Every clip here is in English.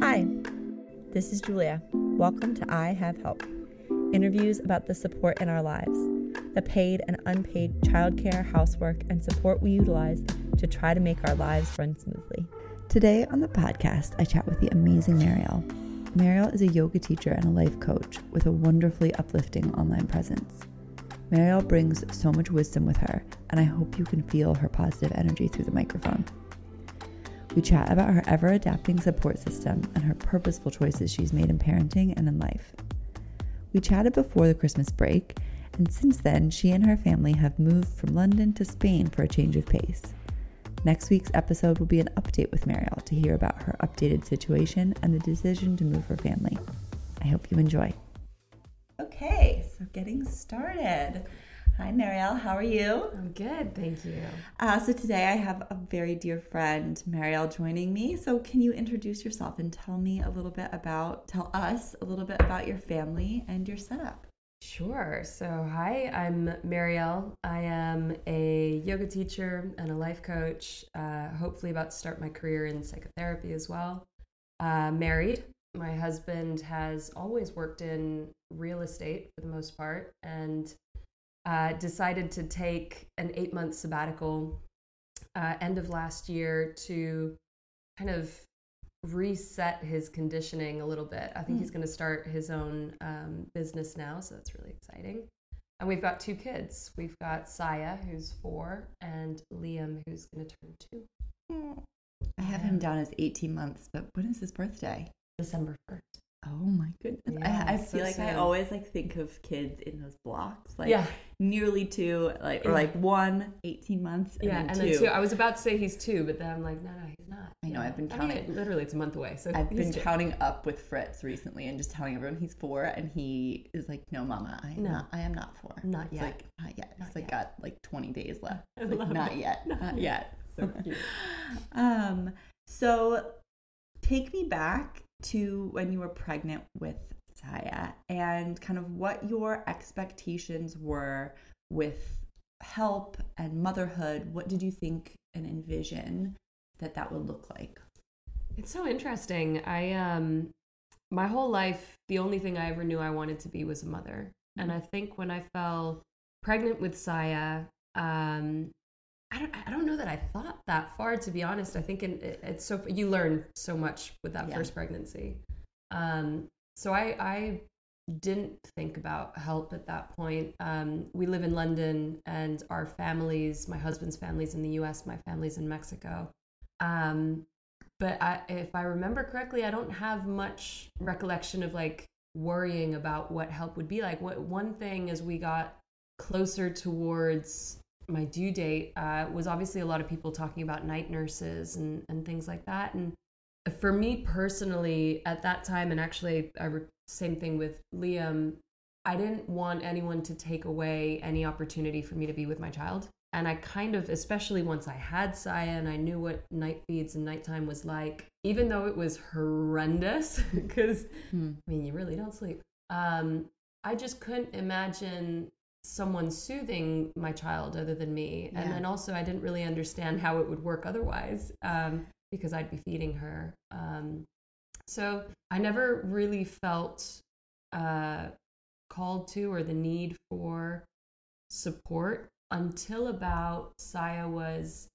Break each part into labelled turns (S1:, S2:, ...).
S1: Hi, this is Julia. Welcome to I Have Help interviews about the support in our lives, the paid and unpaid childcare, housework, and support we utilize to try to make our lives run smoothly.
S2: Today on the podcast, I chat with the amazing Mariel. Mariel is a yoga teacher and a life coach with a wonderfully uplifting online presence. Mariel brings so much wisdom with her, and I hope you can feel her positive energy through the microphone. We chat about her ever adapting support system and her purposeful choices she's made in parenting and in life. We chatted before the Christmas break, and since then, she and her family have moved from London to Spain for a change of pace. Next week's episode will be an update with Mariel to hear about her updated situation and the decision to move her family. I hope you enjoy. Okay, so getting started. Hi, Mariel. How are you?
S3: I'm good, thank you.
S2: Uh, so today I have a very dear friend, Mariel, joining me. So can you introduce yourself and tell me a little bit about, tell us a little bit about your family and your setup?
S3: Sure. So, hi, I'm Mariel. I am a yoga teacher and a life coach, uh, hopefully, about to start my career in psychotherapy as well. Uh, married. My husband has always worked in real estate for the most part and uh, decided to take an eight month sabbatical uh, end of last year to kind of reset his conditioning a little bit. I think mm. he's going to start his own um, business now, so that's really exciting. And we've got two kids. We've got Saya, who's four, and Liam, who's going to turn two.
S2: Mm. I have him down as 18 months, but when is his birthday?
S3: December 1st.
S2: Oh my goodness. Yeah, I, I feel so like soon. I always like think of kids in those blocks. Like
S3: yeah.
S2: nearly two, like or like one, 18 months. And
S3: yeah,
S2: then
S3: and
S2: two.
S3: then two. I was about to say he's two, but then I'm like, no, no, he's not.
S2: I know, I've been counting. I
S3: mean, literally, it's a month away. So
S2: I've been two. counting up with Fritz recently and just telling everyone he's four, and he is like, no, mama, I am no. not. I am not four.
S3: Not yet.
S2: Like not yet.
S3: Not
S2: it's like got like 20 days left. Like, not it. yet. Not, not yet.
S3: So cute.
S2: um. So take me back to when you were pregnant with Saya and kind of what your expectations were with help and motherhood. What did you think and envision that that would look like?
S3: It's so interesting. I um my whole life the only thing I ever knew I wanted to be was a mother. And I think when I fell pregnant with Saya, um I don't, I don't know that I thought that far to be honest. I think in, it's so you learn so much with that yeah. first pregnancy. Um, so I, I didn't think about help at that point. Um, we live in London, and our families, my husband's family's in the U.S., my family's in Mexico. Um, but I, if I remember correctly, I don't have much recollection of like worrying about what help would be like. What one thing as we got closer towards my due date uh, was obviously a lot of people talking about night nurses and, and things like that. And for me personally, at that time, and actually, I re- same thing with Liam, I didn't want anyone to take away any opportunity for me to be with my child. And I kind of, especially once I had Saya and I knew what night feeds and nighttime was like, even though it was horrendous, because hmm. I mean, you really don't sleep. Um, I just couldn't imagine someone soothing my child other than me. Yeah. And then also, I didn't really understand how it would work otherwise um, because I'd be feeding her. Um, so I never really felt uh, called to or the need for support until about Saya was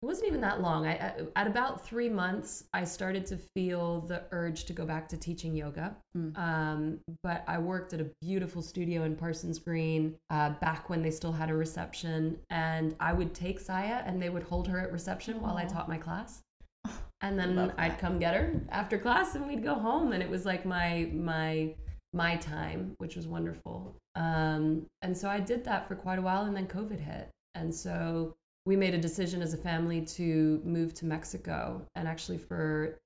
S3: it wasn't even that long. I, at about three months, I started to feel the urge to go back to teaching yoga. Mm. Um, but I worked at a beautiful studio in Parsons Green uh, back when they still had a reception, and I would take Saya and they would hold her at reception Aww. while I taught my class. And then I'd come get her after class, and we'd go home, and it was like my my my time, which was wonderful. Um, and so I did that for quite a while, and then COVID hit, and so we made a decision as a family to move to Mexico. And actually, for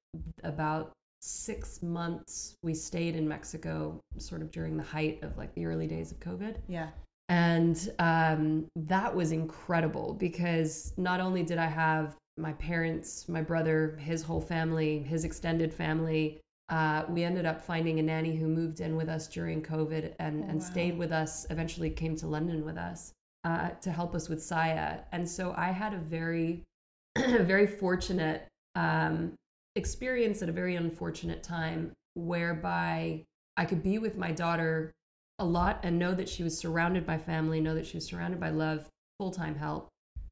S3: about six months, we stayed in Mexico, sort of during the height of like the early days of COVID.
S2: Yeah.
S3: And um, that was incredible because not only did I have my parents, my brother, his whole family, his extended family. Uh, we ended up finding a nanny who moved in with us during COVID and, oh, and wow. stayed with us, eventually came to London with us uh, to help us with Saya. And so I had a very, very fortunate um, experience at a very unfortunate time whereby I could be with my daughter a lot and know that she was surrounded by family, know that she was surrounded by love, full time help.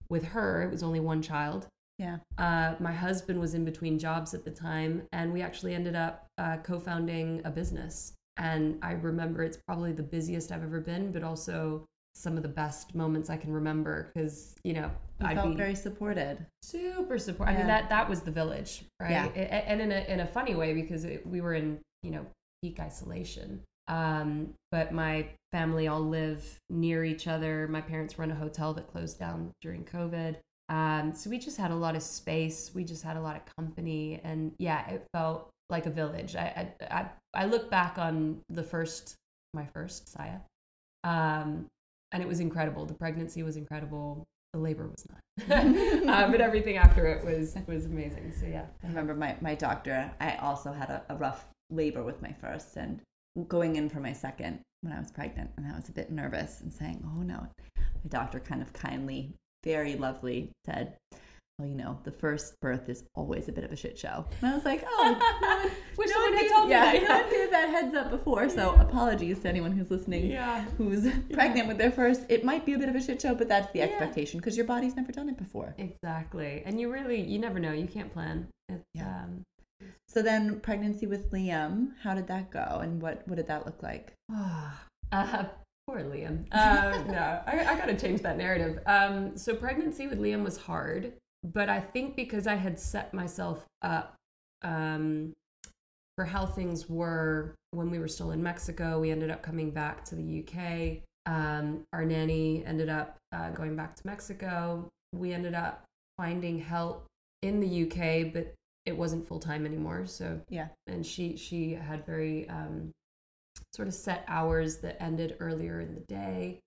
S3: With her, it was only one child.
S2: Yeah.
S3: Uh, my husband was in between jobs at the time, and we actually ended up uh, co founding a business. And I remember it's probably the busiest I've ever been, but also some of the best moments I can remember because, you know,
S2: You
S3: I'd
S2: felt very supported.
S3: super support. I mean, that that was the village, right?
S2: Yeah.
S3: And in a in a funny way because it, we were in you know peak isolation. Um, but my family all live near each other. My parents run a hotel that closed down during COVID. Um, so we just had a lot of space. We just had a lot of company, and yeah, it felt like a village. I I I, I look back on the first my first Saya, um, and it was incredible. The pregnancy was incredible. The labor was not, uh, but everything after it was was amazing. So yeah,
S2: I remember my, my doctor, I also had a, a rough labor with my first and going in for my second when I was pregnant. And I was a bit nervous and saying, oh no. My doctor kind of kindly, very lovely said, well, you know, the first birth is always a bit of a shit show. And I was like, oh,
S3: Wish
S2: no
S3: someone
S2: one
S3: had told me
S2: yeah,
S3: that.
S2: no one gave that heads up before. So apologies to anyone who's listening
S3: yeah.
S2: who's pregnant with their first. It might be a bit of a shit show, but that's the
S3: Yeah.
S2: expectation because your body's never done it before.
S3: Exactly. And you really, you never know. You can't plan. It's,
S2: Yeah.
S3: um,
S2: So then pregnancy with Liam, how did that go and what, what did that look like?
S3: uh, poor Liam. Uh, no, I, I got to change that narrative. Um, so pregnancy with Liam was hard, but I think because I had set myself up um, for how things were when we were still in Mexico, we ended up coming back to the UK. Um, our nanny ended up uh, going back to Mexico. We ended up finding help in the UK, but it wasn't full time anymore. So
S2: Yeah.
S3: and she she had very um, sort of set hours that ended earlier in the day.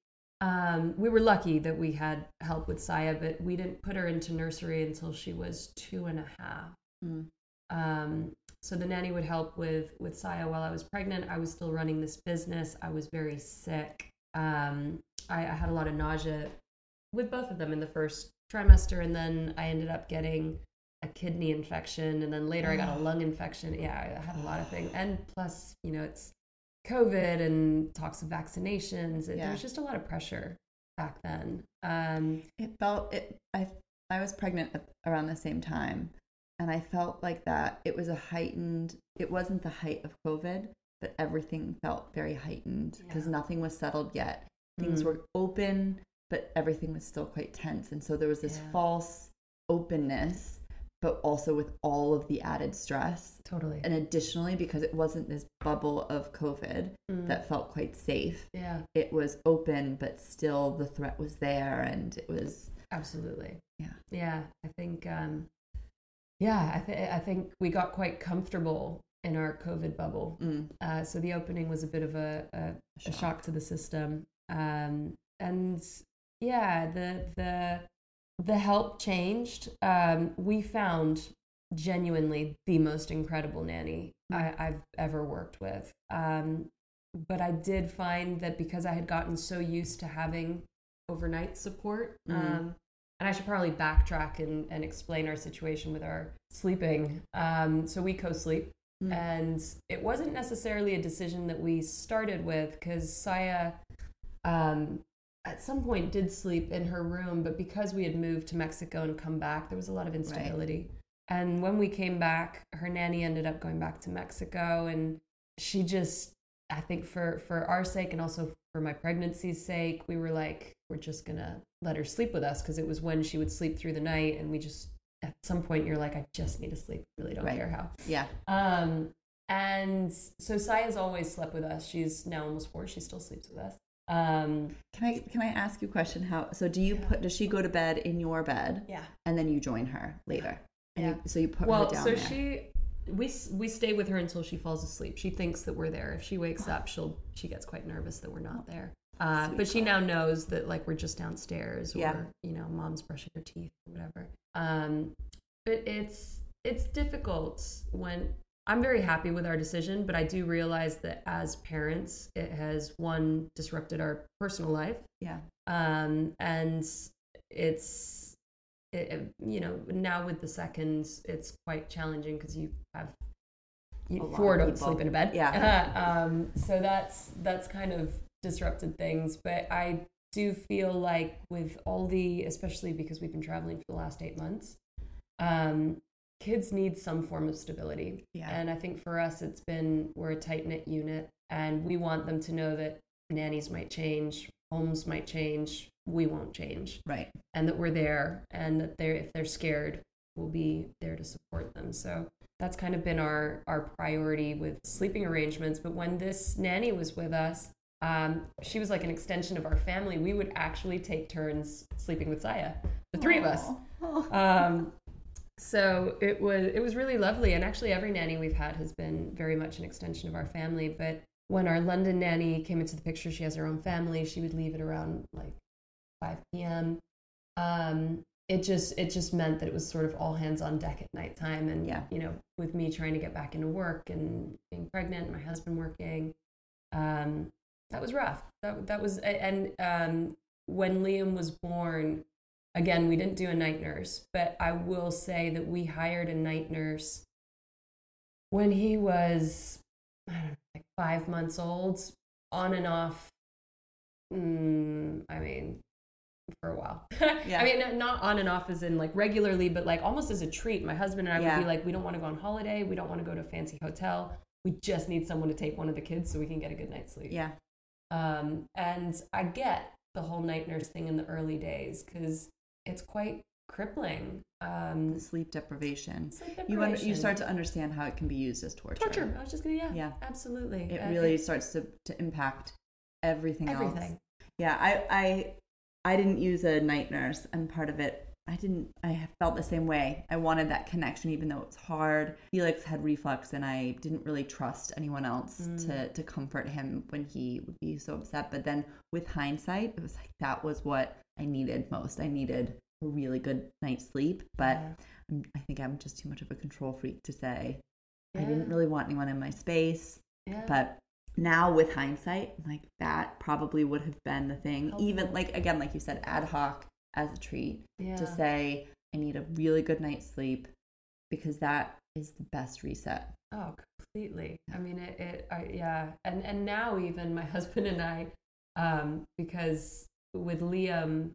S3: Um, we were lucky that we had help with Saya, but we didn't put her into nursery until she was two and a half.
S2: Mm.
S3: Um, so the nanny would help with with Saya while I was pregnant. I was still running this business. I was very sick. Um, I, I had a lot of nausea with both of them in the first trimester, and then I ended up getting a kidney infection, and then later I got a lung infection. Yeah, I had a lot of things, and plus, you know, it's COVID and talks of vaccinations. It,
S2: Yeah.
S3: There was just a lot of pressure back then. Um,
S2: It felt it. I I was pregnant around the same time, and I felt like that. It was a heightened. It wasn't the height of COVID, but everything felt very heightened because
S3: Yeah.
S2: nothing was settled yet. Things
S3: Mm.
S2: were open, but everything was still quite tense, and so there was this
S3: Yeah.
S2: false openness, but also with all of the added stress.
S3: totally.
S2: And additionally, because it wasn't this bubble of COVID
S3: Mm.
S2: that felt quite safe,
S3: yeah.
S2: it was open, but still the threat was there, and it was
S3: Absolutely.
S2: Yeah.
S3: Yeah. I think. Um, yeah, I think I think we got quite comfortable in our COVID bubble.
S2: mm,
S3: Uh, so the opening was a bit of a, a, a shock to the system. Um, and yeah, the the the help changed. Um, we found genuinely the most incredible nanny I, I've ever worked with. Um, but I did find that because I had gotten so used to having overnight support,
S2: Mhm.
S3: um, and I should probably backtrack and, and explain our situation with our sleeping. Um, so we co-sleep,
S2: Mm.
S3: and it wasn't necessarily a decision that we started with because Saya, um, at some point, did sleep in her room, but because we had moved to Mexico and come back, there was a lot of instability. And when we came back, her nanny ended up going back to Mexico, and she just, I think for for our sake and also for my pregnancy's sake, we were like, we're just gonna let her sleep with us because it was when she would sleep through the night, and we just at some point you're like, I just need to sleep. I really don't
S2: Right.
S3: care how.
S2: yeah.
S3: Um, and so Saya's always slept with us. She's now almost four. She still sleeps with us. Um,
S2: Can I can I ask you a question? How so? Do you
S3: Yeah.
S2: put? Does she go to bed in your bed,
S3: yeah.
S2: and then you join her later? And
S3: Yeah.
S2: you, so you put
S3: Well,
S2: her down
S3: so
S2: there.
S3: she we we stay with her until she falls asleep. She thinks that we're there. If she wakes up, she'll she gets quite nervous that we're not there. Uh, but she now knows that like we're just downstairs or
S2: Yeah.
S3: you know mom's brushing her teeth or whatever. Um, but it's it's difficult when I'm very happy with our decision, but I do realize that as parents, it has one disrupted our personal life
S2: yeah.
S3: um, and it's it, you know, now with the seconds, it's quite challenging because you have you, four don't sleep in a bed.
S2: Yeah.
S3: um, so that's that's kind of disrupted things. But I do feel like with all the, especially because we've been traveling for the last eight months, um, kids need some form of stability.
S2: Yeah.
S3: And I think for us, it's been we're a tight knit unit, and we want them to know that nannies might change, homes might change, we won't change,
S2: Right.
S3: and that we're there, and that they're if they're scared, we'll be there to support them. So that's kind of been our our priority with sleeping arrangements. But when this nanny was with us. Um, she was like an extension of our family. We would actually take turns sleeping with Saya, the three of us. Um, so it was it was really lovely, and actually every nanny we've had has been very much an extension of our family. But when our London nanny came into the picture, she has her own family. She would leave at around like 5 p.m. Um, it just it just meant that it was sort of all hands on deck at nighttime, and
S2: Yeah.
S3: you know, with me trying to get back into work and being pregnant, my husband working, um, that was rough. That that was and um, when Liam was born, again, we didn't do a night nurse, but I will say that we hired a night nurse when he was, I don't know, like five months old, on and off. Mm, I mean, for a while.
S2: Yeah.
S3: I mean, not on and off as in like regularly, but like almost as a treat. My husband and I
S2: Yeah.
S3: would be like, we don't want to go on holiday. We don't want to go to a fancy hotel. We just need someone to take one of the kids so we can get a good night's sleep.
S2: Yeah.
S3: Um, and I get the whole night nurse thing in the early days because it's quite crippling. Um,
S2: Sleep deprivation.
S3: sleep
S2: You un- you start to understand how it can be used as torture.
S3: torture. I was just gonna yeah,
S2: Yeah.
S3: absolutely.
S2: It
S3: Uh,
S2: really starts to, to impact everything, else.
S3: everything.
S2: Yeah, I, I I didn't use a night nurse, and part of it I didn't. I felt the same way. I wanted that connection, even though it was hard. Felix had reflux, and I didn't really trust anyone else
S3: Mm.
S2: to to comfort him when he would be so upset. But then, with hindsight, it was like that was what I needed most. I needed a really good night's sleep, but
S3: Yeah.
S2: I'm, I think I'm just too much of a control freak to say I didn't really want anyone in my space.
S3: Yeah.
S2: But now with hindsight, like that probably would have been the thing. Even like again, like you said, ad hoc as a treat
S3: yeah.
S2: to say I need a really good night's sleep because that is the best reset.
S3: Oh, completely. I mean, it, it I, yeah. And, and now even my husband and I, um, because with Liam,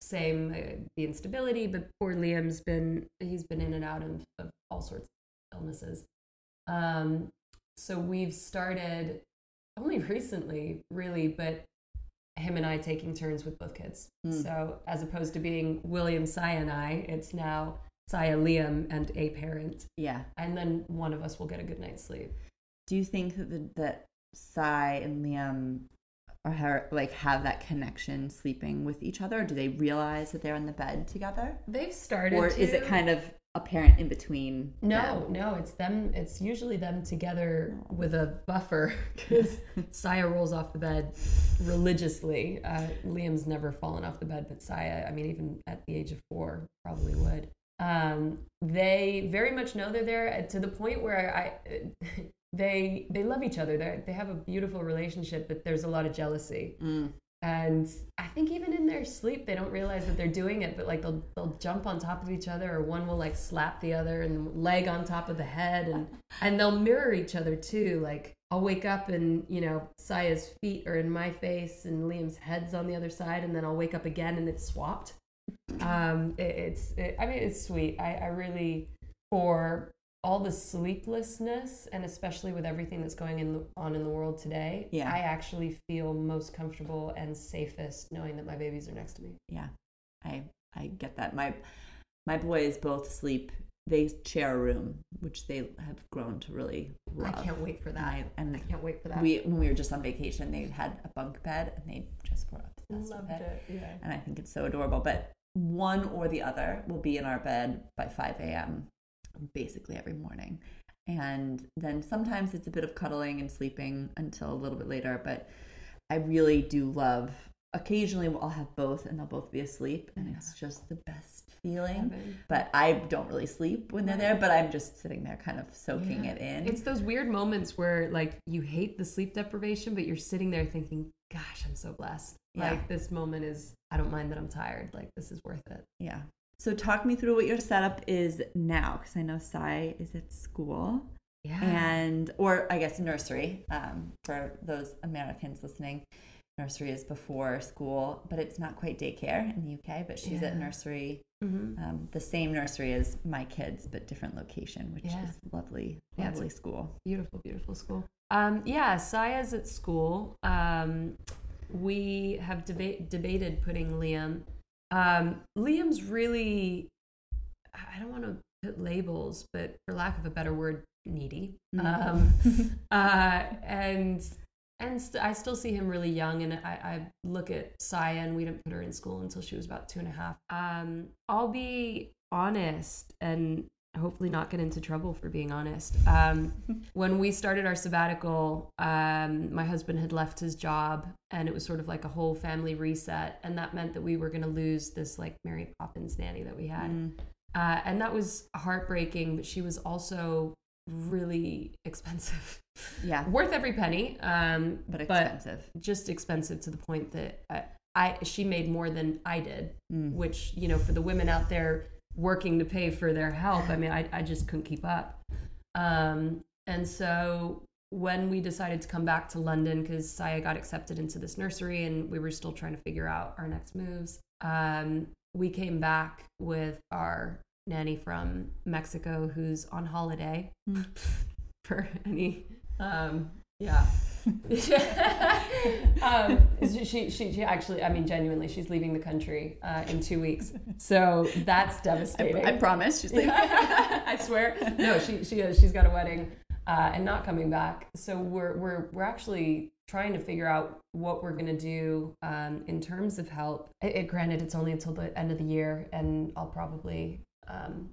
S3: same, uh, the instability, but poor Liam's been, he's been in and out of, of all sorts of illnesses. Um, so we've started only recently, really, but him and I taking turns with both kids.
S2: Mm.
S3: So as opposed to being William, Saya, and I, it's now Saya, Liam, and a parent
S2: Yeah.
S3: and then one of us will get a good night's sleep.
S2: Do you think that the, that Sai and Liam are ha- like have that connection sleeping with each other? Or do they realize that they're in the bed together,
S3: They've started,
S2: or is it kind of apparent in between?
S3: no,
S2: them?
S3: no? It's them. It's usually them together with a buffer because Saya rolls off the bed religiously. Uh, Liam's never fallen off the bed, but Saya, I mean, even at the age of four, probably would. Um, they very much know they're there uh, to the point where I. They they love each other. They they have a beautiful relationship, but there's a lot of jealousy.
S2: Mm.
S3: And I think even in their sleep, they don't realize that they're doing it, but like they'll they'll jump on top of each other, or one will like slap the other and leg on top of the head, and and they'll mirror each other too. Like I'll wake up and you know Saya's feet are in my face and Liam's head's on the other side, and then I'll wake up again and it's swapped. Um, it, it's it, I mean it's sweet. I I really for all the sleeplessness and especially with everything that's going in, on in the world today,
S2: Yeah.
S3: I actually feel most comfortable and safest knowing that my babies are next to me.
S2: Yeah, I I get that. My my boys both sleep. They share a room, which they have grown to really love.
S3: I can't wait for
S2: And
S3: that.
S2: I, and
S3: I can't wait for that.
S2: we when we were just on vacation, they had a bunk bed, and they just were obsessed
S3: loved
S2: with it.
S3: it. Yeah.
S2: And I think it's so adorable. But one or the other will be in our bed by five a.m. basically every morning. And then sometimes it's a bit of cuddling and sleeping until a little bit later. But I really do love. Occasionally, I'll have both, and they'll both be asleep, and it's just the best feeling. But I don't really sleep when they're there. But I'm just sitting there, kind of soaking
S3: Yeah.
S2: it in.
S3: It's those weird moments where like you hate the sleep deprivation, but you're sitting there thinking, "Gosh, I'm so blessed."
S2: Yeah.
S3: Like this moment is, I don't mind that I'm tired. Like this is worth it.
S2: yeah, So talk me through what your setup is now, because I know Sai is at school
S3: Yeah.
S2: and or I guess nursery. Um, for those Americans listening, nursery is before school, but it's not quite daycare in the UK. But she's at
S3: Yeah.
S2: nursery,
S3: Mhm.
S2: um, the same nursery as my kids, but different location, which
S3: Yeah.
S2: is lovely, lovely school.
S3: Beautiful, beautiful school. Um, yeah, Saya's at school. Um, we have deba- debated putting Liam. Um, Liam's really, I don't want to put labels, but for lack of a better word, needy.
S2: Mhm.
S3: Um, uh, and and st- I still see him really young. And I, I look at Saya, and we didn't put her in school until she was about two and a half. Um, I'll be honest and hopefully not get into trouble for being honest. Um, when we started our sabbatical, um, my husband had left his job, and it was sort of like a whole family reset, and that meant that we were going to lose this like Mary Poppins nanny that we had.
S2: Mm.
S3: Uh, and that was heartbreaking, but she was also really expensive.
S2: Yeah,
S3: Worth every penny, um,
S2: but expensive.
S3: just expensive to the point that I, I she made more than I did,
S2: Mm.
S3: which, you know, for the women out there working to pay for their help, I mean, I, I just couldn't keep up. Um, and so when we decided to come back to London, because Saya got accepted into this nursery and we were still trying to figure out our next moves, um, we came back with our nanny from Mexico who's on holiday
S2: Mm.
S3: for any, um, yeah. um, she, she, she, actually, I mean, genuinely, she's leaving the country uh, in two weeks. So that's devastating.
S2: I, I promise. She's like,
S3: I swear. No, she she is. She's got a wedding uh, and not coming back. So we're we're we're actually trying to figure out what we're gonna do um, in terms of help. It, it- granted, it's only until the end of the year, and I'll probably um,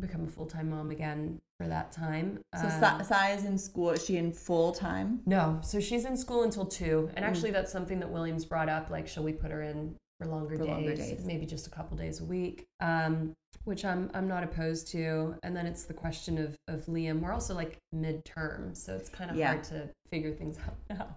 S3: become a full time mom again for that time.
S2: so
S3: Um,
S2: Sa- Sai is in school. Is she in full time?
S3: no, so she's in school until two, and actually that's something that Williams brought up. Like, shall we put her in for longer,
S2: For
S3: days,
S2: longer days.
S3: maybe just a couple days a week? Um, which I'm I'm not opposed to. And then it's the question of of Liam. We're also like midterm, so it's kind of
S2: Yeah.
S3: hard to figure things out now.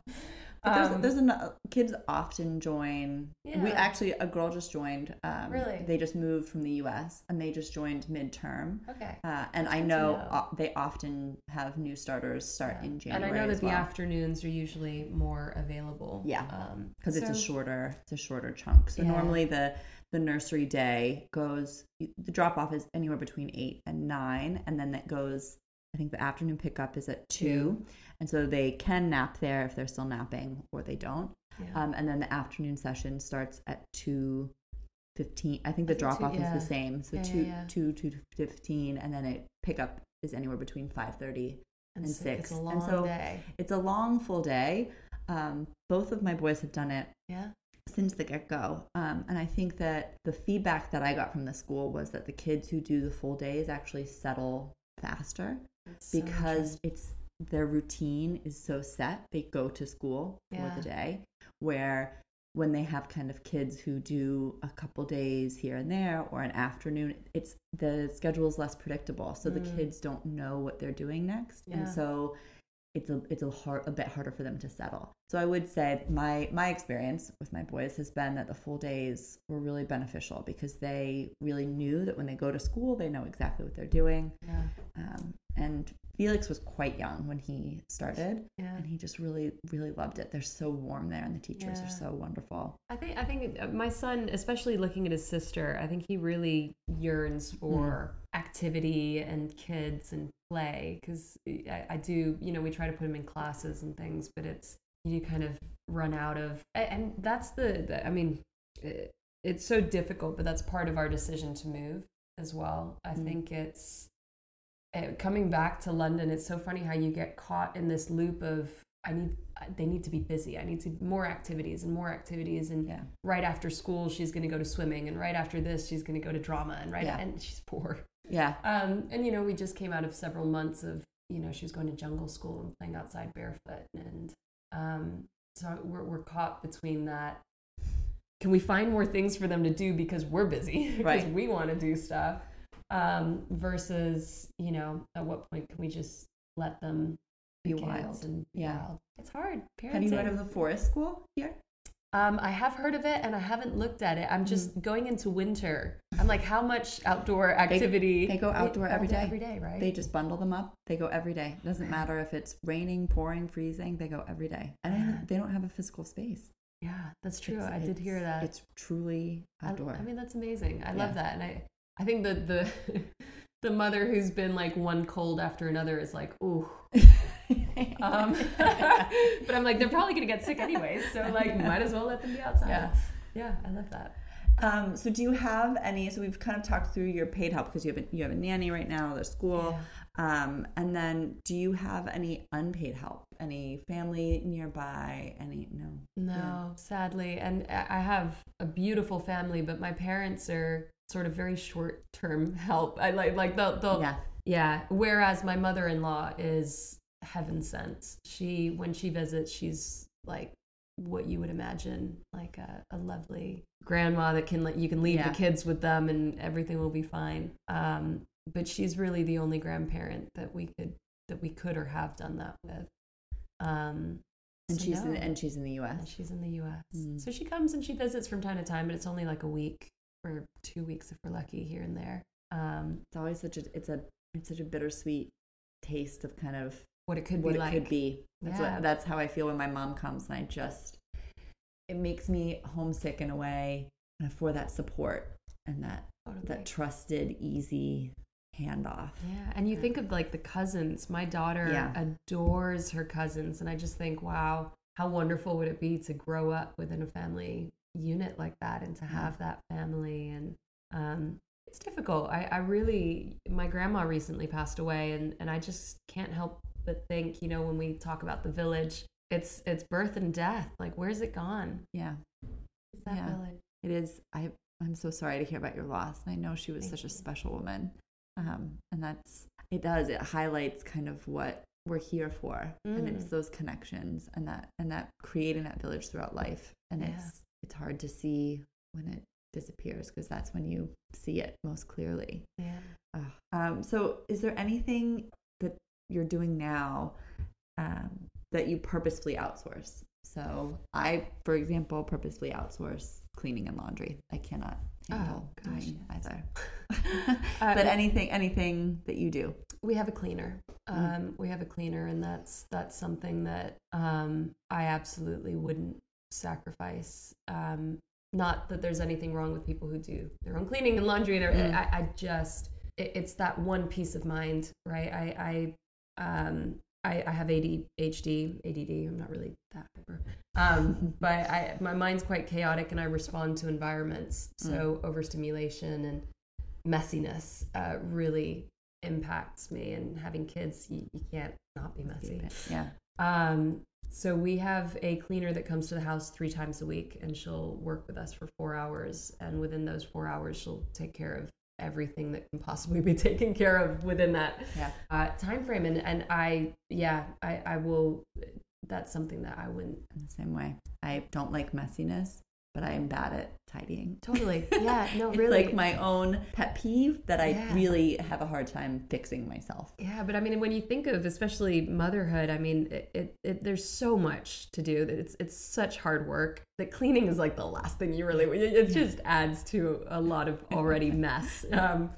S2: But there's,
S3: Um,
S2: there's an, kids often join. We actually a girl just joined. Um,
S3: Really?
S2: They just moved from the U.S. and they just joined midterm.
S3: okay.
S2: Uh, and I know,
S3: know.
S2: o- they often have new starters start
S3: Yeah.
S2: in January.
S3: and I know that
S2: as
S3: the afternoons are usually more available.
S2: Yeah.
S3: Um,
S2: because it's a shorter it's a shorter chunk. So
S3: Yeah.
S2: normally the the nursery day goes the drop off is anywhere between eight and nine, and then that goes. I think the afternoon pickup is at two, and so they can nap there if they're still napping, or they don't.
S3: Yeah.
S2: Um, and then the afternoon session starts at two fifteen. I think the
S3: I think
S2: drop
S3: two-
S2: off
S3: yeah.
S2: is the same, so
S3: Yeah,
S2: two
S3: yeah.
S2: two two to fifteen, and then it pickup is anywhere between five thirty and
S3: so
S2: six.
S3: It's a
S2: And
S3: long
S2: so-
S3: day.
S2: it's a long full day. Um, both of my boys have done it
S3: Yeah.
S2: since the get go. Um, and I think that the feedback that I got from the school was that the kids who do the full days actually settle faster
S3: so
S2: because it's their routine is so set. They go to school for the day, where when they have kind of kids who do a couple days here and there or an afternoon, it's the schedule is less predictable. So the
S3: Mm.
S2: kids don't know what they're doing next. And so it's a it's a hard a bit harder for them to settle. So I would say my my experience with my boys has been that the full days were really beneficial because they really knew that when they go to school they know exactly what they're doing.
S3: Yeah.
S2: Um, and Felix was quite young when he started,
S3: Yeah.
S2: and he just really really loved it. They're so warm there, and the teachers
S3: Yeah.
S2: are so wonderful.
S3: I think I think uh, my son, especially looking at his sister, I think he really yearns for activity and kids and play because I, I do. You know, we try to put them in classes and things, but it's you kind of run out of, and that's the. the I mean, it, it's so difficult, but that's part of our decision to move as well. I
S2: Mm.
S3: think it's uh, coming back to London. It's so funny how you get caught in this loop of I need they need to be busy. I need to more activities and more activities and
S2: Yeah,
S3: right after school she's going to go to swimming and right after this she's going to go to drama and right
S2: Yeah.
S3: and she's poor.
S2: Yeah,
S3: Um and you know we just came out of several months of you know she was going to jungle school and playing outside barefoot and um so we're we're caught between that can we find more things for them to do because we're busy because
S2: Right.
S3: we want to do stuff um versus you know at what point can we just let them
S2: Be wild.
S3: and
S2: Yeah.
S3: wild. it's hard parenting.
S2: Have you heard of the forest school here?
S3: Um, I have heard of it and I haven't looked at it. I'm just going into winter. I'm like, how much outdoor activity?
S2: They go outdoor every day.
S3: Every day, right?
S2: They just bundle them up. They go every day. It Doesn't matter if it's raining, pouring, freezing. They go every day. And
S3: Yeah.
S2: they don't have a physical space.
S3: yeah, that's true.
S2: It's-
S3: I did hear that.
S2: It's truly
S3: I,
S2: outdoor.
S3: I mean, that's amazing. I
S2: Yeah.
S3: love that, and I, I think that the, the mother who's been like one cold after another is like, ooh. Um, but I'm like, they're probably gonna get sick anyways, so like, might as well let them be outside.
S2: Yeah.
S3: yeah, I love that.
S2: Um, so do you have any? So we've kind of talked through your paid help because you have a, you have a nanny right now. There's school, um, and then do you have any unpaid help? Any family nearby? Any no?
S3: No,
S2: Yeah.
S3: sadly. And I I have a beautiful family, but my parents are sort of very short term help. I like like they'll, they'll
S2: Yeah.
S3: yeah. Whereas my mother in law is heaven sent. She when she visits, she's like what you would imagine, like a, a lovely grandma that can let you can leave
S2: Yeah.
S3: the kids with them and everything will be fine. Um, but she's really the only grandparent that we could that we could or have done that with. Um,
S2: And
S3: so
S2: she's in, and she's in the
S3: And
S2: U.S.
S3: she's in the U.S.
S2: Mm.
S3: So she comes and she visits from time to time, but it's only like a week or two weeks if we're lucky here and there. Um,
S2: It's always such a it's a it's such a bittersweet taste of kind of
S3: what it could
S2: what
S3: be
S2: it
S3: like.
S2: could be. That's
S3: Yeah.
S2: what that's how I feel when my mom comes, and I just it makes me homesick in a way uh, for that support and that
S3: Totally.
S2: that trusted, easy handoff.
S3: Yeah, and you think of like the cousins. My daughter
S2: Yeah.
S3: adores her cousins, and I just think, wow, how wonderful would it be to grow up within a family unit like that and to have that family and um it's difficult. I, I really my grandma recently passed away and, and I just can't help but think, you know, when we talk about the village, it's it's birth and death. Like where's it gone?
S2: Yeah,
S3: Is that
S2: Yeah.
S3: village?
S2: it is. I I'm so sorry to hear about your loss. and I know she was
S3: Thank
S2: such a special woman, um, and that's it. Does it highlights kind of what we're here for, and it's
S3: Mm.
S2: those connections and that and that creating that village throughout life. And
S3: Yeah.
S2: it's it's hard to see when it disappears because that's when you see it most clearly.
S3: Yeah.
S2: Um, so, is there anything that you're doing now um, that you purposefully outsource? So, I, for example, purposefully outsource cleaning and laundry. I cannot handle
S3: Oh, gosh, yes.
S2: either. But anything, anything that you do.
S3: we have a cleaner
S2: Mm.
S3: um, we have a cleaner and that's that's something that um, i absolutely wouldn't sacrifice um, not that there's anything wrong with people who do their own cleaning and laundry and.
S2: Mm.
S3: I, I just it, it's that one peace of mind right i i um I, I have ADHD, ADD. I'm not really that hyper, um, but I my mind's quite chaotic, and I respond to environments. So overstimulation and messiness uh, really impacts me. And having kids, you, you can't not be messy.
S2: Yeah.
S3: Um, so we have a cleaner that comes to the house three times a week, and she'll work with us for four hours. And within those four hours, she'll take care of everything that can possibly be taken care of within that
S2: Yeah.
S3: uh, time frame. And and I, yeah, I I will. That's something that I wouldn't
S2: In the same way. I don't like messiness, but I am bad at tidying.
S3: totally. Yeah, no,
S2: It's
S3: really.
S2: like my own pet peeve that I
S3: Yeah.
S2: really have a hard time fixing myself.
S3: Yeah, but I mean, when you think of especially motherhood, I mean, it, it, it there's so much to do. that It's it's such hard work that cleaning is like the last thing you really. It it just adds to a lot of already mess. Um,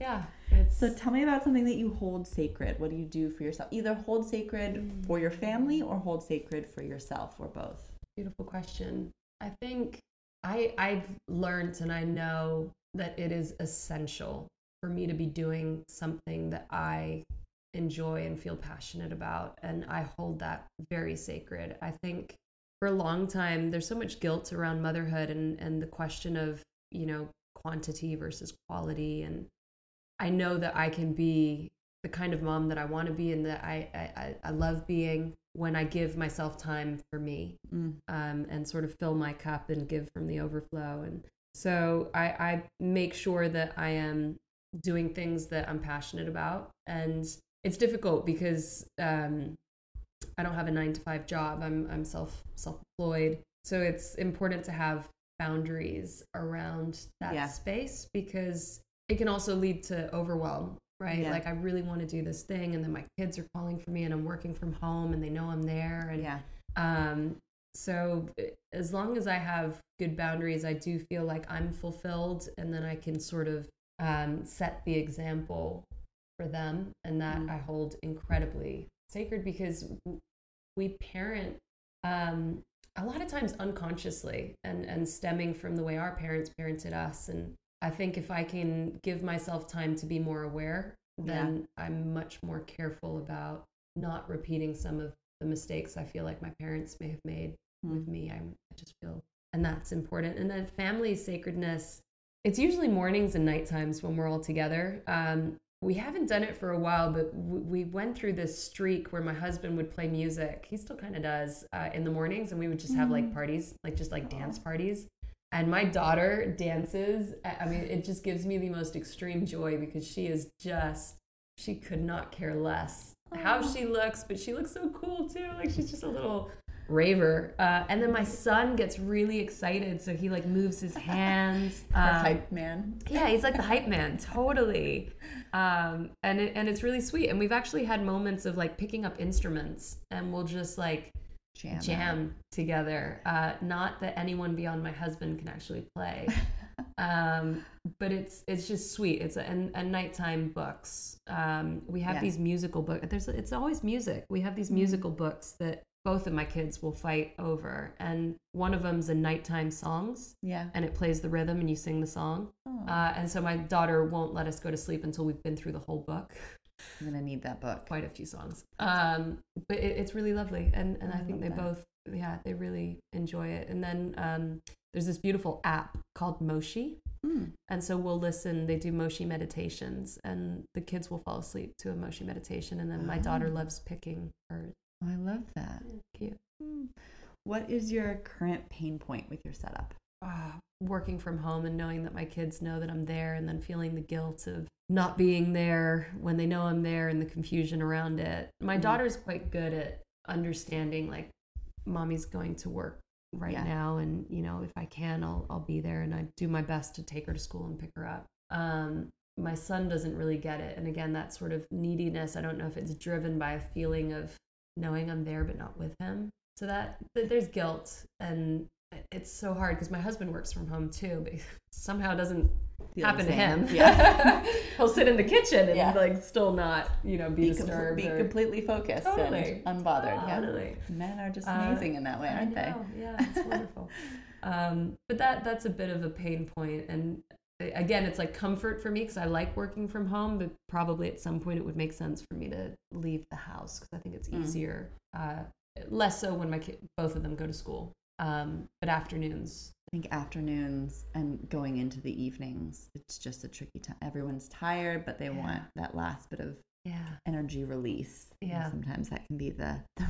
S3: yeah, it's
S2: So tell me about something that you hold sacred. What do you do for yourself? Either hold sacred for your family or hold sacred for yourself or both.
S3: beautiful question. I think I I've learned and I know that it is essential for me to be doing something that I enjoy and feel passionate about and I hold that very sacred. I think for a long time there's so much guilt around motherhood and and the question of, you know, quantity versus quality and I know that I can be the kind of mom that I want to be and that I, I, I- love being when I give myself time for me
S2: Mm.
S3: um, and sort of fill my cup and give from the overflow. And so I, I make sure that I am doing things that I'm passionate about. And it's difficult because um, I don't have a nine to five job. I'm, I'm self self employed. So it's important to have boundaries around that
S2: Yeah.
S3: space because it can also lead to overwhelm right
S2: Yeah.
S3: like i really want to do this thing and then my kids are calling for me and i'm working from home and they know i'm there and
S2: Yeah.
S3: um so as long as I have good boundaries, I do feel like I'm fulfilled, and then I can sort of um, set the example for them, and that
S2: Mm.
S3: I hold incredibly sacred because we parent um, a lot of times unconsciously and and stemming from the way our parents parented us and i think if i can give myself time to be more aware then i'm much more careful about not repeating some of the mistakes i feel like my parents may have made with me. I'm, i just feel and that's important. And then family sacredness it's usually mornings and night times when we're all together. Um, we haven't done it for a while, but we went through this streak where my husband would play music. He still kind of does uh, in the mornings, and we would just have like parties, like just like dance parties. And my daughter dances. I mean, it just gives me the most extreme joy because she is just, she could not care less how she looks, but she looks so cool too. Like she's just a little raver. Uh, and then my son gets really excited, so he like moves his hands. Um,
S2: hype man.
S3: yeah, he's like the hype man, totally. Um, and it, and it's really sweet. And we've actually had moments of like picking up instruments, and we'll just like
S2: Jam.
S3: jam together. Uh, not that anyone beyond my husband can actually play, um, but it's it's just sweet. It's a, and, and nighttime books. Um, we have
S2: Yeah.
S3: these musical books. There's it's always music. We have these musical books that both of my kids will fight over, and one of them's a nighttime songs,
S2: Yeah.
S3: and it plays the rhythm, and you sing the song.
S2: Oh,
S3: Uh, and so my daughter won't let us go to sleep until we've been through the whole book,
S2: I'm gonna need that book.
S3: quite a few songs. Um, but it, it's really lovely, and and I,
S2: I
S3: think they
S2: that.
S3: both, yeah, they really enjoy it. And then um, there's this beautiful app called Moshi,
S2: Mm.
S3: and so we'll listen. They do Moshi meditations, and the kids will fall asleep to a Moshi meditation. And then my daughter
S2: Oh.
S3: loves picking hers.
S2: Oh, I love that.
S3: Cute.
S2: Mm. What is your current pain point with your setup?
S3: ah, working from home and knowing that my kids know that I'm there and then feeling the guilt of not being there when they know I'm there and the confusion around it. My
S2: Mhm.
S3: daughter's quite good at understanding like mommy's going to work right
S2: Yeah.
S3: now and you know if I can I'll I'll be there and I do my best to take her to school and pick her up. Um my son doesn't really get it and again that sort of neediness I don't know if it's driven by a feeling of knowing I'm there but not with him. So that, that there's guilt and it's so hard because my husband works from home too, but somehow it doesn't
S2: Feel
S3: happen to him.
S2: Yeah.
S3: He'll sit in the kitchen and
S2: Yeah.
S3: like still not, you know, be,
S2: be, com-
S3: disturbed.
S2: be
S3: or-
S2: completely focused
S3: Totally.
S2: and unbothered. Yeah.
S3: Totally.
S2: Men are just
S3: Uh,
S2: amazing in that way, aren't they?
S3: Yeah, it's wonderful. um, but that that's a bit of a pain point, and uh, again, it's like comfort for me because I like working from home. But probably at some point, it would make sense for me to leave the house because I think it's
S2: Mm.
S3: easier. Uh, less so when my kid, both of them go to school. Um, but afternoons,
S2: I think afternoons and going into the evenings, it's just a tricky time. Everyone's tired, but they
S3: Yeah.
S2: want that last bit of
S3: yeah,
S2: energy release. And
S3: Yeah.
S2: sometimes that can be the, the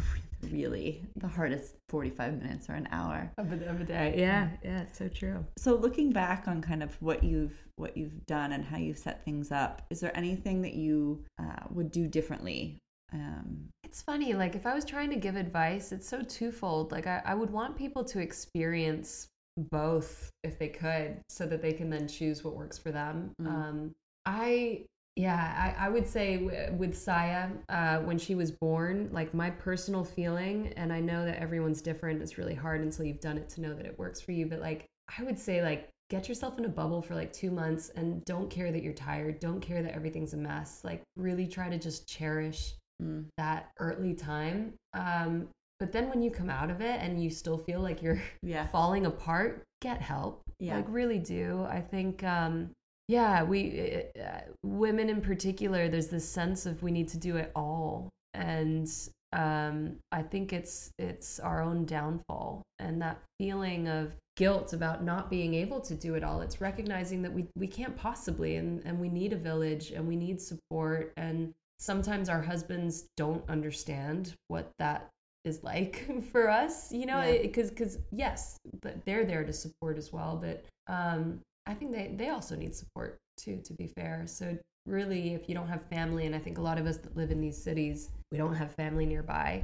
S2: really the hardest 45 minutes or an hour.
S3: of a, of a day. Yeah, yeah, it's so true.
S2: So looking back on kind of what you've what you've done and how you've set things up, is there anything that you uh, would do differently? Um,
S3: It's funny, like if I was trying to give advice, it's so twofold. Like I, I would want people to experience both if they could, so that they can then choose what works for them.
S2: Mm.
S3: Um, I yeah, I, I would say w- with Saya, uh, when she was born, like my personal feeling, and I know that everyone's different. It's really hard until you've done it to know that it works for you. But like I would say, like get yourself in a bubble for like two months and don't care that you're tired. Don't care that everything's a mess. Like really try to just cherish
S2: mm,
S3: that early time. Um, but then when you come out of it and you still feel like you're
S2: yeah.
S3: falling apart, get help.
S2: Yeah.
S3: Like really do. I think um yeah, we uh, women in particular there's this sense of we need to do it all and um I think it's it's our own downfall and that feeling of guilt about not being able to do it all. It's recognizing that we we can't possibly and and we need a village and we need support and sometimes our husbands don't understand what that is like for us you know
S2: Yeah.
S3: because because yes but they're there to support as well but um i think they they also need support too to be fair so really if you don't have family and i think a lot of us that live in these cities we don't have family nearby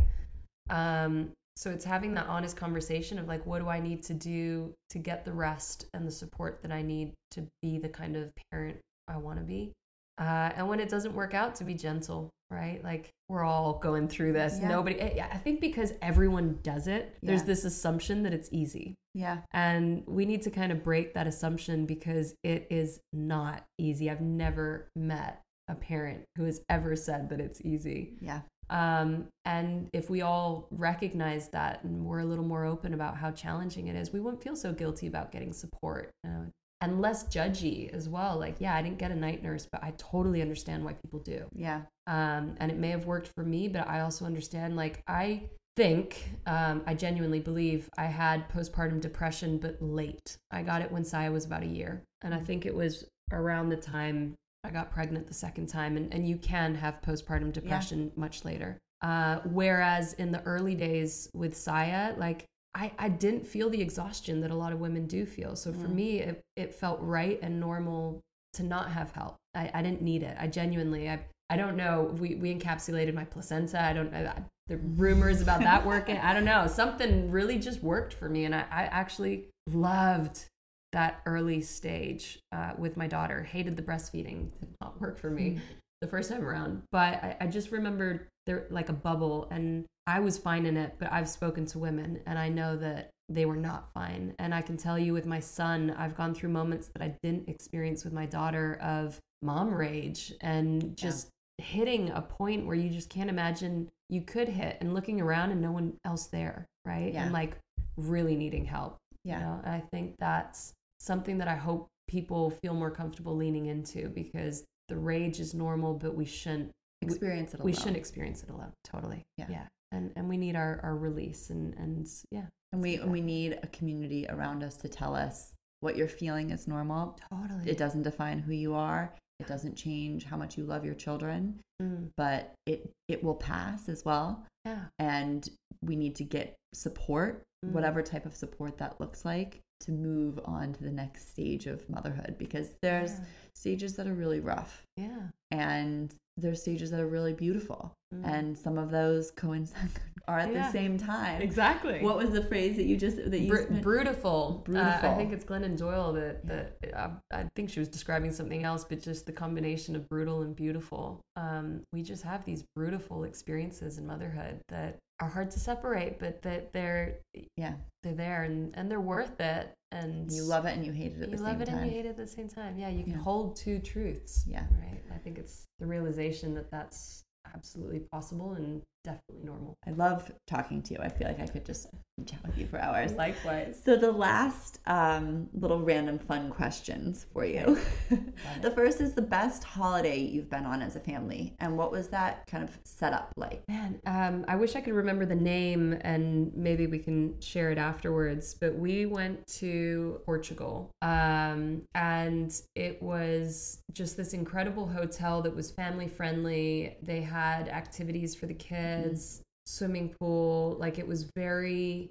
S3: um so it's having that honest conversation of like what do i need to do to get the rest and the support that i need to be the kind of parent i want to be Uh, and when it doesn't work out, to be gentle, right? Like we're all going through this.
S2: Yeah.
S3: Nobody, I I think because everyone does it, there's this assumption that it's easy.
S2: Yeah.
S3: And we need to kind of break that assumption because it is not easy. I've never met a parent who has ever said that it's easy.
S2: Yeah.
S3: Um, and if we all recognize that and we're a little more open about how challenging it is, we won't feel so guilty about getting support uh, and less judgy as well. Like, yeah, I didn't get a night nurse, but I totally understand why people do.
S2: Yeah.
S3: Um, and it may have worked for me, but I also understand, like, I think, um, I genuinely believe I had postpartum depression, but late. I got it when Saya was about a year. And I think it was around the time I got pregnant the second time. And, and you can have postpartum depression much later. Uh, whereas in the early days with Saya, like, I, I didn't feel the exhaustion that a lot of women do feel. So for
S2: Mm.
S3: me, it, it felt right and normal to not have help. I, I didn't need it. I genuinely, I, I don't know. We, we encapsulated my placenta. I don't know. The rumors about that working. I don't know. Something really just worked for me. And I, I actually loved that early stage uh, with my daughter. Hated the breastfeeding. Did not work for me the first time around. But I, I just remembered there like a bubble and I was fine in it, but I've spoken to women and I know that they were not fine. And I can tell you with my son, I've gone through moments that I didn't experience with my daughter of mom rage and just hitting a point where you just can't imagine you could hit and looking around and no one else there, right?
S2: Yeah.
S3: And like really needing help.
S2: Yeah.
S3: You know? And I think that's something that I hope people feel more comfortable leaning into because the rage is normal, but we shouldn't
S2: Experience it alone.
S3: we shouldn't experience it alone. Totally.
S2: Yeah.
S3: Yeah. And and we need our, our release and and yeah.
S2: And we and we need a community around us to tell us what you're feeling is normal.
S3: Totally.
S2: It doesn't define who you are. It doesn't change how much you love your children,
S3: Mm,
S2: but it it will pass as well.
S3: yeah.
S2: And we need to get support,
S3: Mm.
S2: whatever type of support that looks like, to move on to the next stage of motherhood because there's
S3: Yeah.
S2: stages that are really rough
S3: Yeah.
S2: and there's stages that are really beautiful.
S3: Mm.
S2: And some of those coincide are at
S3: Yeah.
S2: the same time.
S3: Exactly.
S2: What was the phrase that you just that you
S3: Bru-
S2: spent-
S3: brutiful. Uh, I think it's Glennon Doyle that that uh, I think she was describing something else, but just the combination of brutal and beautiful. Um, we just have these brutal experiences in motherhood that are hard to separate, but that they're
S2: yeah
S3: they're there and and they're worth it. And
S2: you love it and you hate it at the same time.
S3: you
S2: the
S3: love
S2: same
S3: it
S2: time.
S3: and you hate it at the same time. Yeah, you can
S2: Yeah.
S3: hold two truths.
S2: Yeah.
S3: Right. I think it's the realization that that's absolutely possible and definitely normal.
S2: I love talking to you. I feel like I could just chat with you for hours.
S3: Likewise.
S2: So the last um, little random fun questions for you. the first is the best holiday you've been on as a family, and what was that kind of setup like?
S3: Man, um, I wish I could remember the name and maybe we can share it afterwards. But we went to Portugal um, and it was just this incredible hotel that was family friendly. They had activities for the kids, swimming pool. Like it was very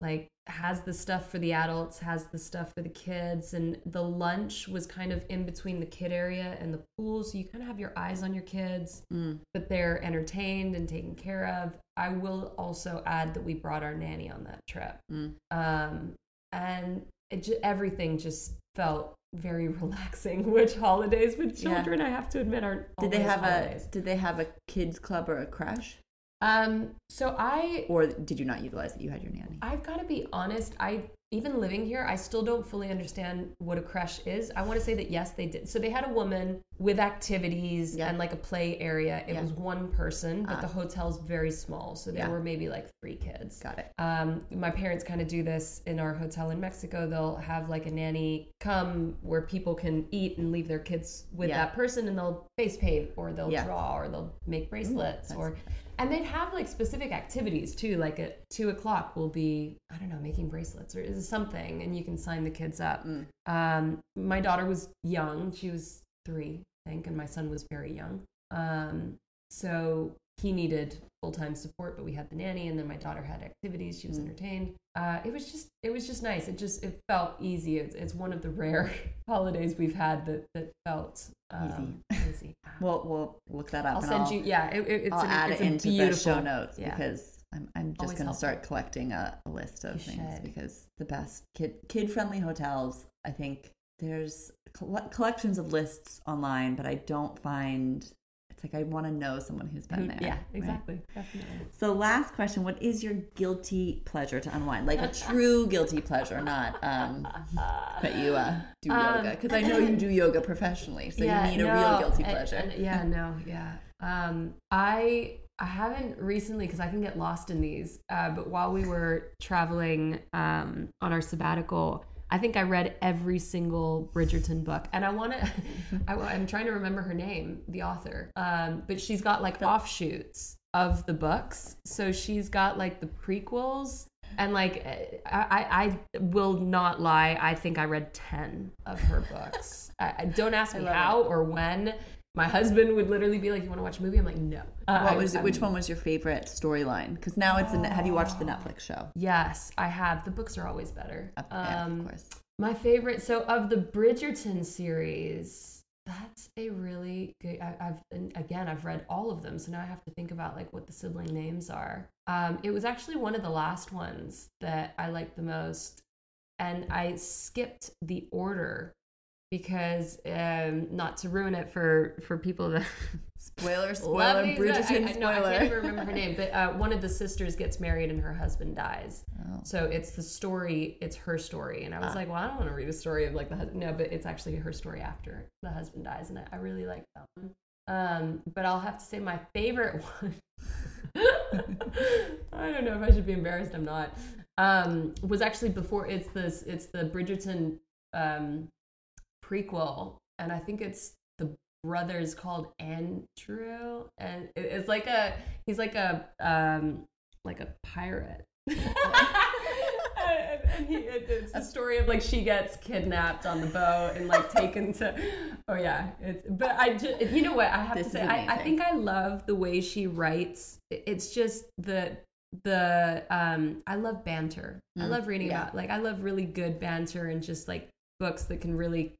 S3: like has the stuff for the adults has the stuff for the kids and the lunch was kind of in between the kid area and the pool so you kind of have your eyes on your kids
S2: Mm.
S3: but they're entertained and taken care of i will also add that we brought our nanny on that trip
S2: Mm.
S3: um, and everything just felt very relaxing which holidays with
S2: Yeah.
S3: children i have to admit aren't
S2: Did they have
S3: holidays.
S2: a Did they have a kids club or a crash,
S3: um so i
S2: or did you not utilize it? You had your nanny.
S3: I've got to be honest. I even living here, I still don't fully understand what a creche is. I want to say that yes, they did. So they had a woman with activities
S2: Yeah.
S3: and like a play area. It
S2: Yeah.
S3: was one person, but
S2: Ah.
S3: the hotel's very small, so there
S2: Yeah.
S3: were maybe like three kids.
S2: Got it.
S3: Um, my parents kind of do this in our hotel in Mexico. They'll have like a nanny come where people can eat and leave their kids with
S2: Yeah.
S3: that person, and they'll face paint or they'll draw or they'll make bracelets
S2: that's-
S3: or. And they'd have like specific activities too. Like at two o'clock, we'll be I don't know making bracelets or is something, and you can sign the kids up.
S2: Mm.
S3: Um, my daughter was young; she was three, I think, and my son was very young. Um, so he needed full time support, but we had the nanny, and then my daughter had activities. She was
S2: Mm.
S3: entertained. Uh, it was just it was just nice. It just it felt easy. It's, it's one of the rare holidays we've had that that felt um, easy.
S2: We'll we'll look that up.
S3: I'll send
S2: I'll,
S3: you. Yeah, it, it- it's
S2: I'll
S3: an-
S2: add it into the show notes
S3: yeah.
S2: because I'm, I'm just going to start collecting a, a list of
S3: You
S2: things
S3: should.
S2: because the best kid kid friendly hotels I think there's coll- collections of lists online, but I don't find it's like I want to know someone who's been there.
S3: yeah,
S2: right?
S3: exactly. Definitely.
S2: So, last question: What is your guilty pleasure to unwind? Like a true guilty pleasure, not um, that you uh, do
S3: Um,
S2: yoga, because I know you do yoga professionally, so you need a real guilty
S3: and-
S2: pleasure.
S3: and- yeah, no, yeah. Um, I I haven't recently because I can get lost in these. Uh, but while we were traveling um, on our sabbatical, I think I read every single Bridgerton book, and I want to. I'm trying to remember her name, the author. Um, but she's got like offshoots of the books, so she's got like the prequels. And like, I, I, I will not lie. I think I read ten of her books. I, don't ask me how or when. My husband would literally be like, "You want to watch a movie?" I'm like, "No." Uh,
S2: what was
S3: I'm-
S2: which one was your favorite storyline? Because now it's in. Have you watched the Netflix show?
S3: Yes, I have. The books are always better.
S2: Of- yeah,
S3: Um,
S2: of course.
S3: My favorite, so of the Bridgerton series, that's a really good. I, I've and again, I've read all of them, so now I have to think about like what the sibling names are. Um, it was actually one of the last ones that I liked the most, and I skipped the order because um, not to ruin it for for people that
S2: Spoiler, spoiler, Bridgerton
S3: I, I,
S2: spoiler.
S3: no, I can't even remember her name, but uh, one of the sisters gets married and her husband dies.
S2: Oh.
S3: So it's the story, it's her story. And I was
S2: Ah.
S3: like, well, I don't want to read a story of like the husband. No, but it's actually her story after the husband dies. And I, I really like that one. Um, but I'll have to say my favorite one. I don't know if I should be embarrassed. I'm not. Um, was actually before it's this, it's the Bridgerton um, prequel. And I think it's the brothers called Andrew. And it's like a, he's like a, um, like a pirate. and he, it, it's the story of like she gets kidnapped on the boat and like taken to oh yeah it's but i just you know what i have
S2: This
S3: to say I, I think i love the way she writes it's just the the um i love banter i
S2: Mm,
S3: love reading
S2: yeah.
S3: about like i love really good banter and just like books that can really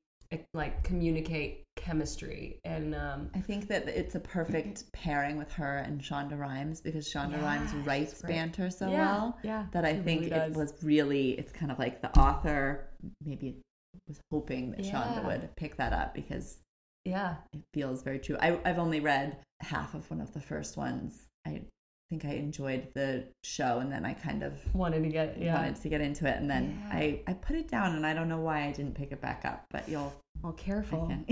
S3: like communicate chemistry and um
S2: I think that it's a perfect pairing with her and Shonda Rhimes because Shonda
S3: Yeah,
S2: Rhimes writes banter so
S3: yeah,
S2: well
S3: yeah
S2: that I think
S3: really
S2: it was really it's kind of like the author maybe was hoping that. Shonda would pick that up because
S3: yeah
S2: it feels very true. I, I've only read half of one of the first ones. I think I enjoyed the show and then I kind of
S3: wanted to get yeah
S2: wanted to get into it and then
S3: Yeah.
S2: I, I put it down and I don't know why I didn't pick it back up, but you'll
S3: Well, careful.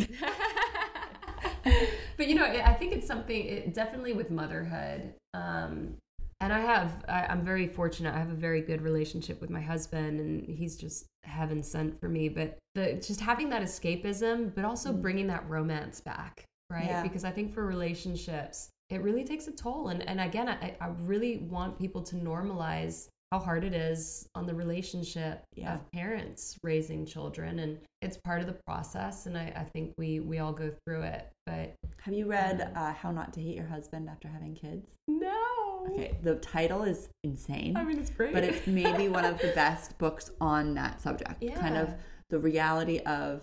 S3: But you know, I think it's something it, definitely with motherhood. Um, and I have, I, I'm very fortunate. I have a very good relationship with my husband, and he's just heaven sent for me. But the just having that escapism, but also bringing that romance back, right?
S2: Yeah.
S3: Because I think for relationships, it really takes a toll. And and again, I, I really want people to normalize how hard it is on the relationship
S2: Yeah.
S3: of parents raising children and it's part of the process and I, I think we we all go through it but
S2: Have you read uh, How Not to Hate Your Husband After Having Kids?
S3: no
S2: Okay, the title is insane.
S3: i mean it's great
S2: but it's maybe one of the best books on that subject. Yeah. Kind of the reality of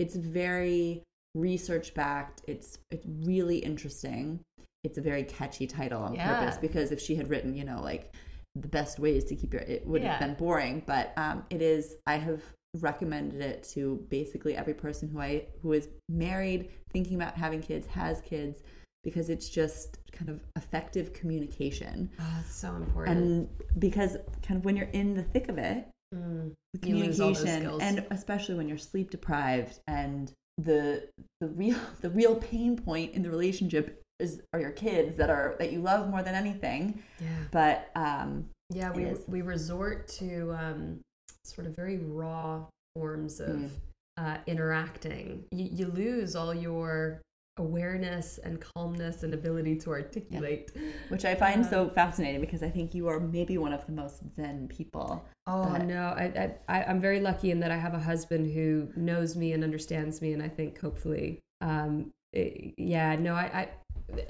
S2: it's very research backed. It's it's really interesting. It's a very catchy title on
S3: Yeah.
S2: purpose because if she had written, you know, like the best ways to keep your it would have been boring. But um, it is. I have recommended it to basically every person who I who is married, thinking about having kids, has kids, because it's just kind of effective communication
S3: oh, it's so important
S2: and because kind of when you're in the thick of it
S3: Mm.
S2: the
S3: You lose all those
S2: communication and especially when you're sleep deprived and the the real the real pain point in the relationship is are your kids that are that you love more than anything.
S3: Yeah.
S2: But um
S3: yeah we we resort to um sort of very raw forms of
S2: Mm.
S3: uh, interacting. You, you lose all your awareness and calmness and ability to articulate.
S2: Which i find
S3: Uh,
S2: so fascinating because i think you are maybe one of the most zen people
S3: Oh no, I, I I- I'm very lucky in that I have a husband who knows me and understands me, and I think hopefully, um, it- yeah, no, I, I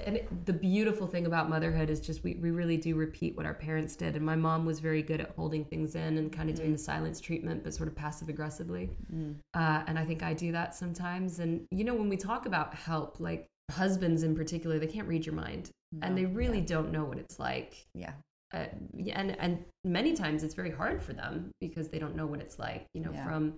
S3: and it, the beautiful thing about motherhood is just we we really do repeat what our parents did, and my mom was very good at holding things in and kind of doing the silence treatment, but sort of passive aggressively, uh, and I think I do that sometimes. And you know, when we talk about help, like husbands in particular, they can't read your mind, and they really don't know what it's like.
S2: Yeah.
S3: Uh, and and many times it's very hard for them because they don't know what it's like you know
S2: Yeah.
S3: from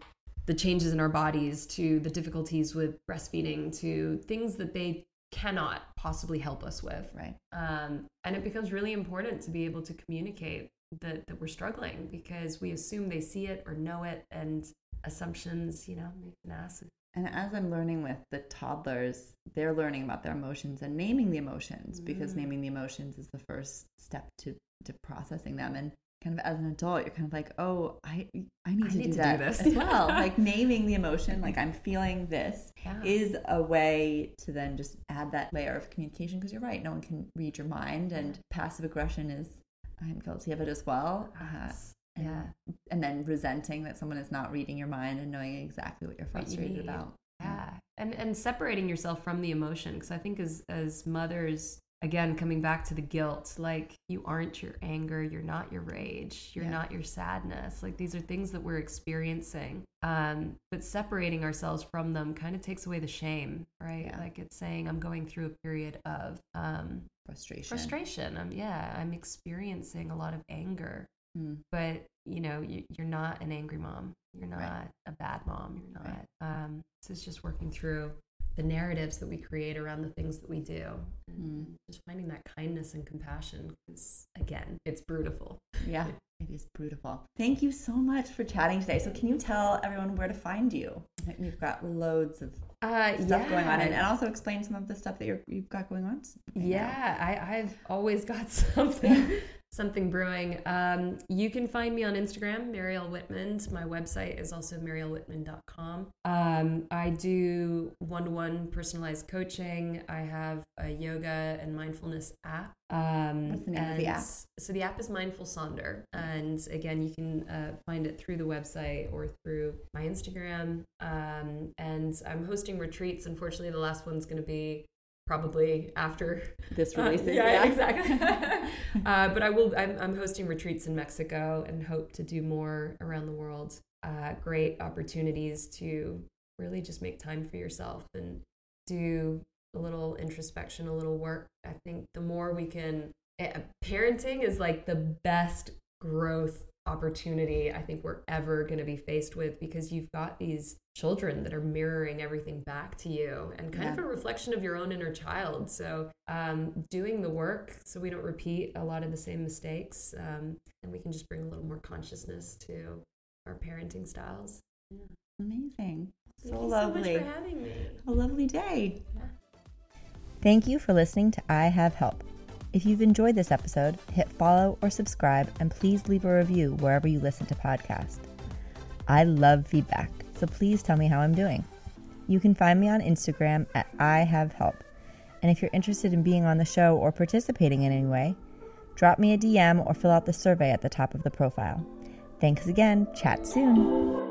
S3: the changes in our bodies to the difficulties with breastfeeding to things that they cannot possibly help us with.
S2: Right.
S3: Um, and it becomes really important to be able to communicate that, that we're struggling because we assume they see it or know it and assumptions, you know, make an ass.
S2: And as I'm learning with the toddlers, they're learning about their emotions and naming the emotions because
S3: Mm.
S2: naming the emotions is the first step to to processing them. And kind of as an adult, you're kind of like, oh, I I need
S3: I
S2: to
S3: need
S2: do
S3: to do this.
S2: as well. like naming the emotion, like I'm feeling this,
S3: Yeah.
S2: is a way to then just add that layer of communication because you're right, no one can read your mind, and passive aggression is I'm guilty of it as well. Uh, and,
S3: Yeah.
S2: and then resenting that someone is not reading your mind and knowing exactly what you're
S3: What you
S2: frustrated about.
S3: Yeah. And and separating yourself from the emotion because I think as as mothers again coming back to the guilt like you aren't your anger, you're not your rage, you're
S2: Yeah.
S3: not your sadness. Like these are things that we're experiencing. Um but separating ourselves from them kind of takes away the shame, right?
S2: Yeah.
S3: Like it's saying I'm going through a period of um
S2: Frustration.
S3: frustration. Um yeah, I'm experiencing a lot of anger.
S2: Mm.
S3: but you know you, you're not an angry mom you're not
S2: Right.
S3: a bad mom you're not
S2: Right.
S3: um so it's just working through the narratives that we create around the things that we do and
S2: Mm.
S3: just finding that kindness and compassion because again it's beautiful
S2: Yeah, it is beautiful. Thank you so much for chatting today. So, can you tell everyone where to find you? We've got loads of
S3: uh
S2: stuff going on, and, and also explain some of the stuff that you're, you've got going on. right now.
S3: Yeah, I, I've always got something something brewing. Um, you can find me on Instagram, Mariel Whitman. My website is also marielwhitman.com. Um, I do one to one personalized coaching. I have a yoga and mindfulness app. Um,
S2: What's the name of the app?
S3: So the app is Mindful Sonder, and again, you can uh, find it through the website or through my Instagram. Um, and I'm hosting retreats. Unfortunately, the last one's going to be probably after
S2: This
S3: uh,
S2: releases.
S3: yeah, exactly. uh, but I will. I'm, I'm hosting retreats in Mexico and hope to do more around the world. Uh, great opportunities to really just make time for yourself and do a little introspection, a little work. I think the more we can, eh, parenting is like the best growth opportunity I think we're ever going to be faced with because you've got these children that are mirroring everything back to you and kind of a reflection of your own inner child. So, um, doing the work so we don't repeat a lot of the same mistakes um, and we can just bring a little more consciousness to our parenting styles. Yeah.
S2: Amazing.
S3: Thank
S2: So
S3: you
S2: lovely.
S3: so much for having me.
S2: A lovely day.
S1: Thank you for listening to I Have Help. If you've enjoyed this episode, hit follow or subscribe and please leave a review wherever you listen to podcasts. I love feedback, so please tell me how I'm doing. You can find me on Instagram at I Have Help. And if you're interested in being on the show or participating in any way, drop me a DM or fill out the survey at the top of the profile. Thanks again. Chat soon.